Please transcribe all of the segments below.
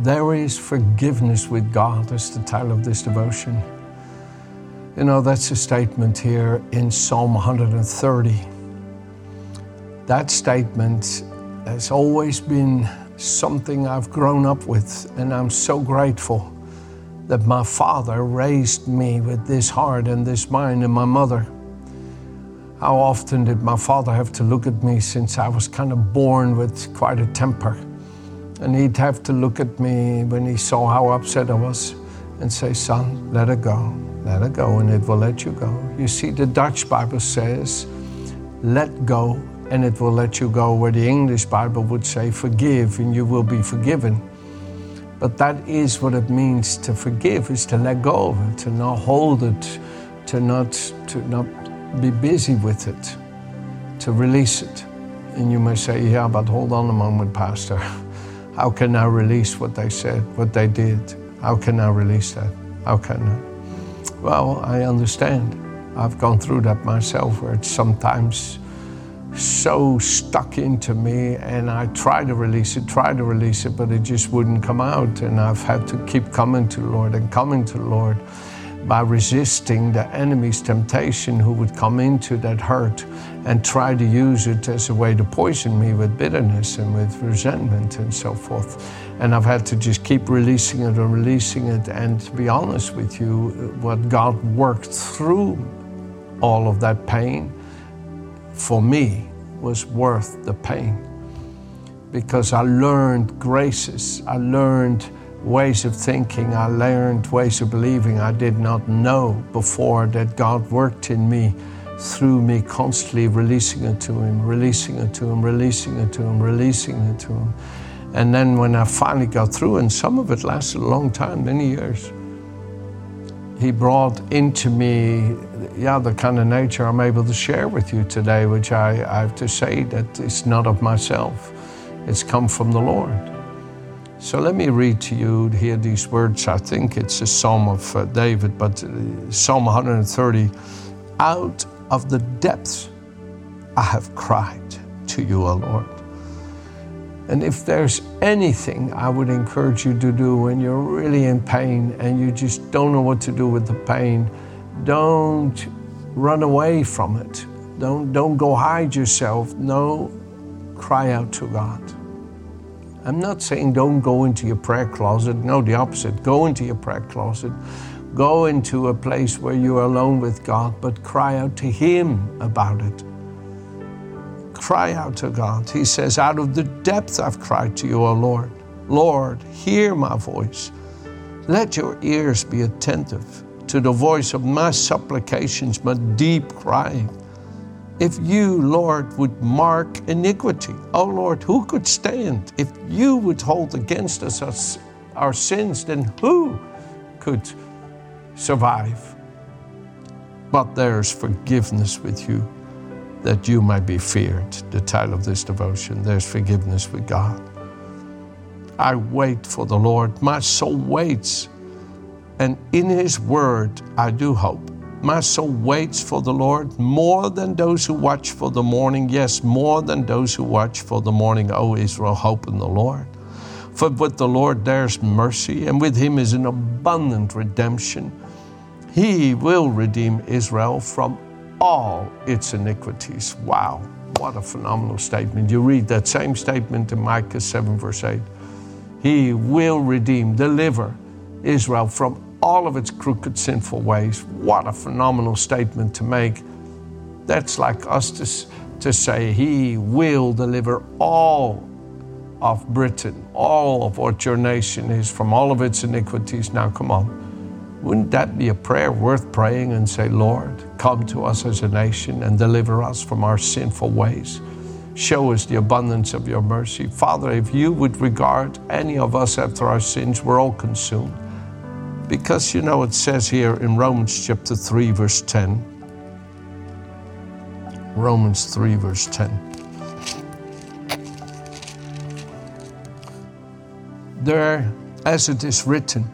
There is forgiveness with God, is the title of this devotion. You know, that's a statement here in Psalm 130. That statement has always been something I've grown up with, and I'm so grateful that my father raised me with this heart and this mind, and my mother. How often did my father have to look at me since I was kind of born with quite a temper? And he'd have to look at me when he saw how upset I was and say, Son, let it go, let it go, and it will let you go. You see, the Dutch Bible says, let go and it will let you go, where the English Bible would say, forgive and you will be forgiven. But that is what it means to forgive, is to let go of it, to not hold it, to not, to not be busy with it, to release it. And you may say, yeah, but hold on a moment, Pastor. How can I release what they said, what they did? How can I release that? How can I? Well, I understand. I've gone through that myself where it's sometimes so stuck into me and I try to release it, try to release it, but it just wouldn't come out. And I've had to keep coming to the Lord and coming to the Lord by resisting the enemy's temptation who would come into that hurt and try to use it as a way to poison me with bitterness and with resentment and so forth. And I've had to just keep releasing it and releasing it. And to be honest with you, what God worked through all of that pain for me was worth the pain because I learned graces, I learned ways of thinking, I learned ways of believing I did not know before that God worked in me through me constantly releasing it to Him, releasing it to Him, releasing it to Him, releasing it to Him. And then when I finally got through, and some of it lasted a long time, many years, He brought into me yeah, the kind of nature I'm able to share with you today, which I, I have to say that it's not of myself. It's come from the Lord. So let me read to you here these words. I think it's a psalm of uh, David, but uh, Psalm 130. Out of the depths I have cried to you, O Lord. And if there's anything I would encourage you to do when you're really in pain and you just don't know what to do with the pain, don't run away from it. Don't, don't go hide yourself. No, cry out to God. I'm not saying don't go into your prayer closet. No, the opposite. Go into your prayer closet. Go into a place where you're alone with God, but cry out to Him about it. Cry out to God. He says, Out of the depth I've cried to you, O Lord. Lord, hear my voice. Let your ears be attentive to the voice of my supplications, my deep crying. If you, Lord, would mark iniquity, oh Lord, who could stand? If you would hold against us our, sins, then who could survive? But there's forgiveness with you that you might be feared. The title of this devotion, There's Forgiveness with God. I wait for the Lord. My soul waits and in His Word I do hope. My soul waits for the Lord more than those who watch for the morning. Yes, more than those who watch for the morning. O Israel, hope in the Lord. For with the Lord there's mercy, and with Him is an abundant redemption. He will redeem Israel from all its iniquities. Wow, what a phenomenal statement. You read that same statement in Micah 7, verse 8. He will redeem, deliver Israel from all of its crooked, sinful ways. What a phenomenal statement to make. That's like us to, to say, He will deliver all of Britain, all of what your nation is from all of its iniquities. Now, come on. Wouldn't that be a prayer worth praying and say, Lord, come to us as a nation and deliver us from our sinful ways? Show us the abundance of your mercy. Father, if you would regard any of us after our sins, we're all consumed. Because you know, it says here in Romans chapter 3, verse 10. Romans 3, verse 10. There, as it is written,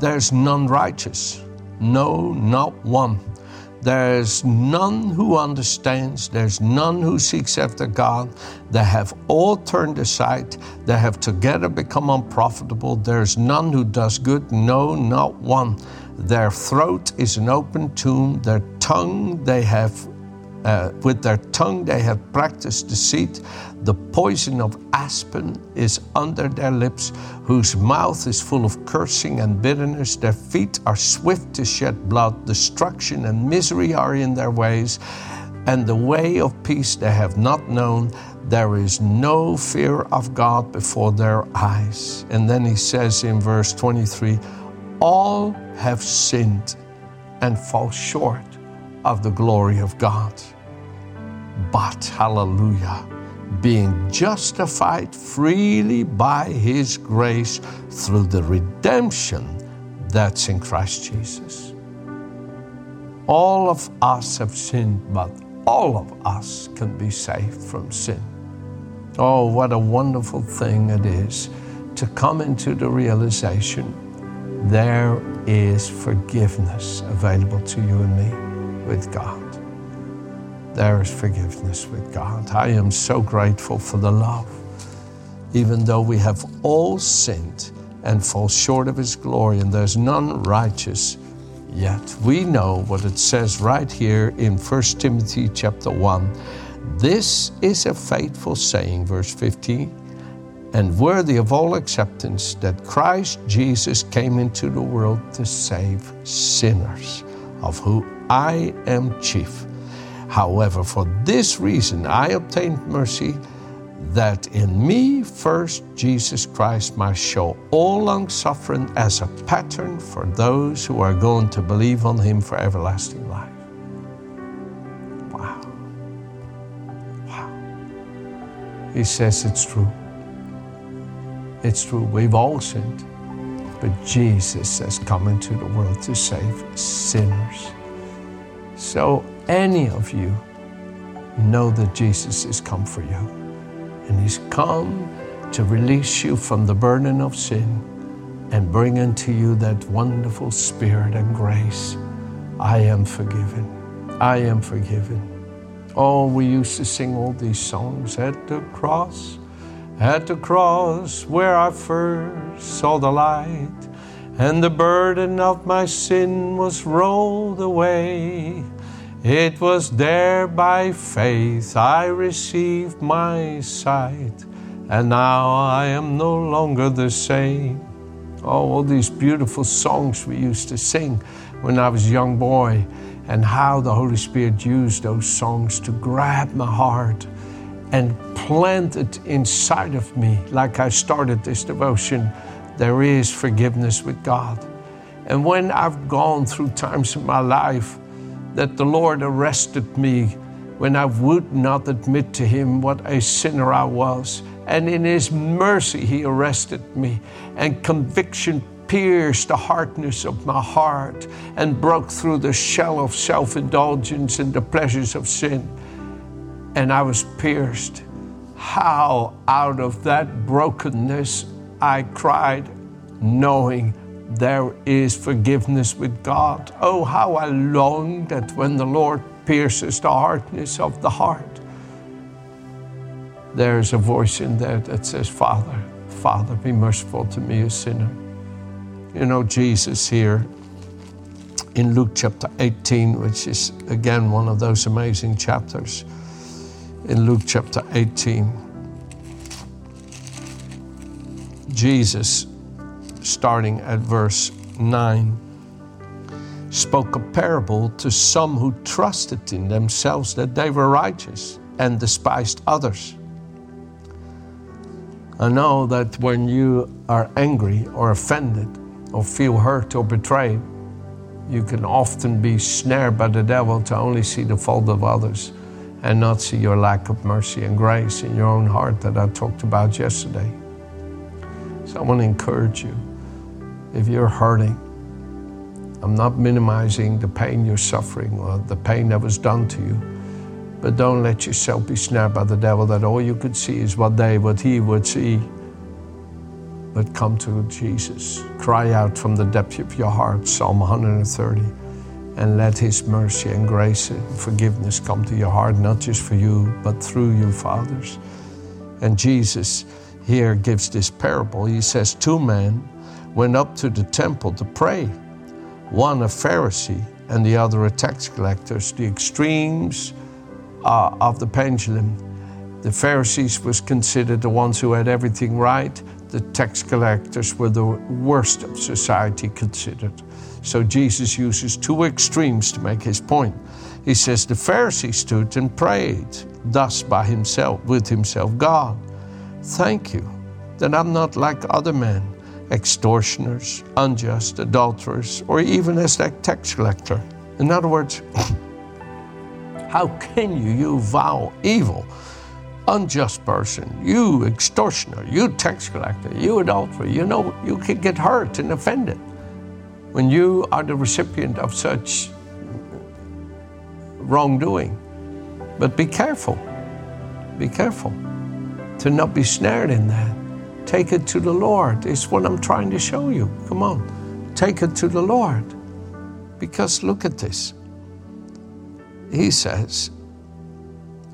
there's none righteous, no, not one. There's none who understands. There's none who seeks after God. They have all turned aside. They have together become unprofitable. There's none who does good. No, not one. Their throat is an open tomb. Their tongue they have uh, with their tongue they have practiced deceit. The poison of asps is under their lips, whose mouth is full of cursing and bitterness. Their feet are swift to shed blood. Destruction and misery are in their ways, and the way of peace they have not known. There is no fear of God before their eyes. And then he says in verse 23 All have sinned and fall short of the glory of God. But, hallelujah, being justified freely by His grace through the redemption that's in Christ Jesus. All of us have sinned, but all of us can be saved from sin. Oh, what a wonderful thing it is to come into the realization there is forgiveness available to you and me with God there is forgiveness with God. I am so grateful for the love. Even though we have all sinned and fall short of His glory, and there's none righteous, yet we know what it says right here in 1 Timothy chapter 1. This is a faithful saying, verse 15, and worthy of all acceptance that Christ Jesus came into the world to save sinners, of whom I am chief. However, for this reason I obtained mercy, that in me first Jesus Christ might show all long suffering as a pattern for those who are going to believe on him for everlasting life. Wow. Wow. He says it's true. It's true. We've all sinned. But Jesus has come into the world to save sinners. So any of you know that Jesus has come for you. And He's come to release you from the burden of sin and bring unto you that wonderful spirit and grace. I am forgiven. I am forgiven. Oh, we used to sing all these songs at the cross, at the cross where I first saw the light, and the burden of my sin was rolled away. It was there by faith I received my sight, and now I am no longer the same. Oh, all these beautiful songs we used to sing when I was a young boy, and how the Holy Spirit used those songs to grab my heart and plant it inside of me, like I started this devotion. There is forgiveness with God. And when I've gone through times in my life, that the Lord arrested me when I would not admit to Him what a sinner I was. And in His mercy, He arrested me, and conviction pierced the hardness of my heart and broke through the shell of self indulgence and the pleasures of sin. And I was pierced. How out of that brokenness I cried, knowing there is forgiveness with God. Oh, how I long that when the Lord pierces the hardness of the heart, there's a voice in there that says, Father, Father, be merciful to me, a sinner. You know, Jesus here in Luke chapter 18, which is again one of those amazing chapters, in Luke chapter 18, Jesus starting at verse 9, spoke a parable to some who trusted in themselves that they were righteous and despised others. I know that when you are angry or offended or feel hurt or betrayed, you can often be snared by the devil to only see the fault of others and not see your lack of mercy and grace in your own heart that I talked about yesterday. So I want to encourage you if you're hurting, I'm not minimizing the pain you're suffering or the pain that was done to you. But don't let yourself be snared by the devil that all you could see is what they, what he would see. But come to Jesus. Cry out from the depth of your heart, Psalm 130, and let his mercy and grace and forgiveness come to your heart, not just for you, but through you, fathers. And Jesus here gives this parable. He says, Two men went up to the temple to pray, one a Pharisee and the other a tax collector, the extremes uh, of the pendulum. The Pharisees was considered the ones who had everything right. The tax collectors were the worst of society considered. So Jesus uses two extremes to make his point. He says the Pharisee stood and prayed thus by himself with himself, God, thank you that I'm not like other men, extortioners, unjust, adulterers, or even as that tax collector. In other words, how can you, you vow evil, unjust person, you extortioner, you tax collector, you adulterer, you know you could get hurt and offended when you are the recipient of such wrongdoing. But be careful, be careful to not be snared in that. Take it to the Lord. It's what I'm trying to show you. Come on, take it to the Lord. Because look at this he says,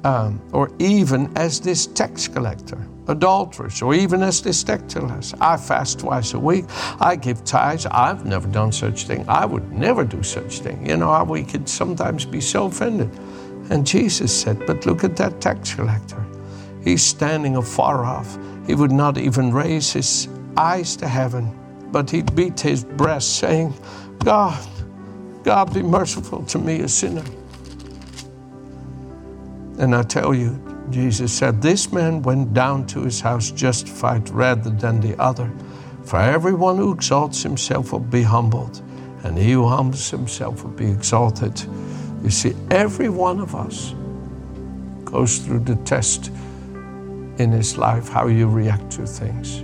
um, or even as this tax collector, adulterers, or even as tax collector. I fast twice a week. I give tithes. I've never done such thing. I would never do such thing. You know how we could sometimes be so offended. And Jesus said, But look at that tax collector. He's standing afar off. He would not even raise his eyes to heaven, but he beat his breast, saying, God, God be merciful to me, a sinner. And I tell you, Jesus said, This man went down to his house justified rather than the other. For everyone who exalts himself will be humbled, and he who humbles himself will be exalted. You see, every one of us goes through the test in his life how you react to things.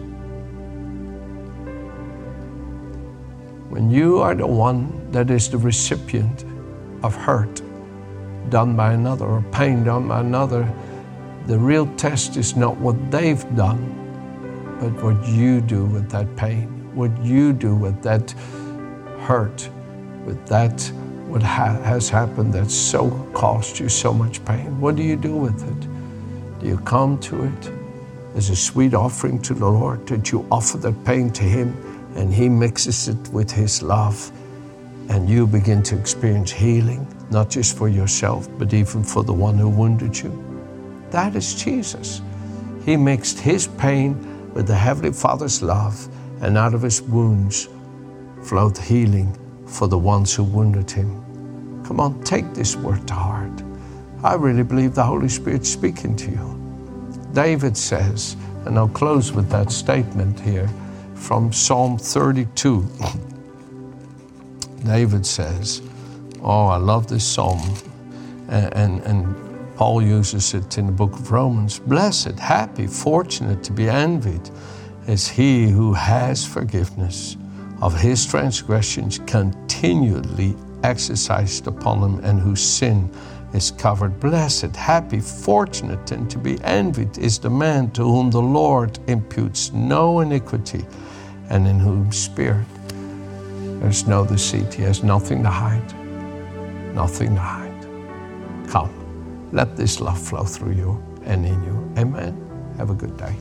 When you are the one that is the recipient of hurt, done by another or pain done by another. The real test is not what they've done, but what you do with that pain, what you do with that hurt, with that what ha- has happened that so cost you so much pain. What do you do with it? Do you come to it as a sweet offering to the Lord that you offer that pain to Him and He mixes it with His love? And you begin to experience healing, not just for yourself, but even for the one who wounded you. That is Jesus. He mixed his pain with the Heavenly Father's love, and out of his wounds flowed healing for the ones who wounded him. Come on, take this word to heart. I really believe the Holy Spirit's speaking to you. David says, and I'll close with that statement here from Psalm 32. David says, Oh, I love this psalm. And, and, and, Paul uses it in the book of Romans. Blessed, happy, fortunate to be envied is he who has forgiveness of his transgressions continually exercised upon him and whose sin is covered. Blessed, happy, fortunate, and to be envied is the man to whom the Lord imputes no iniquity and in whose spirit there's no deceit. He has nothing to hide. Nothing to hide. Come, let this love flow through you and in you. Amen. Have a good day.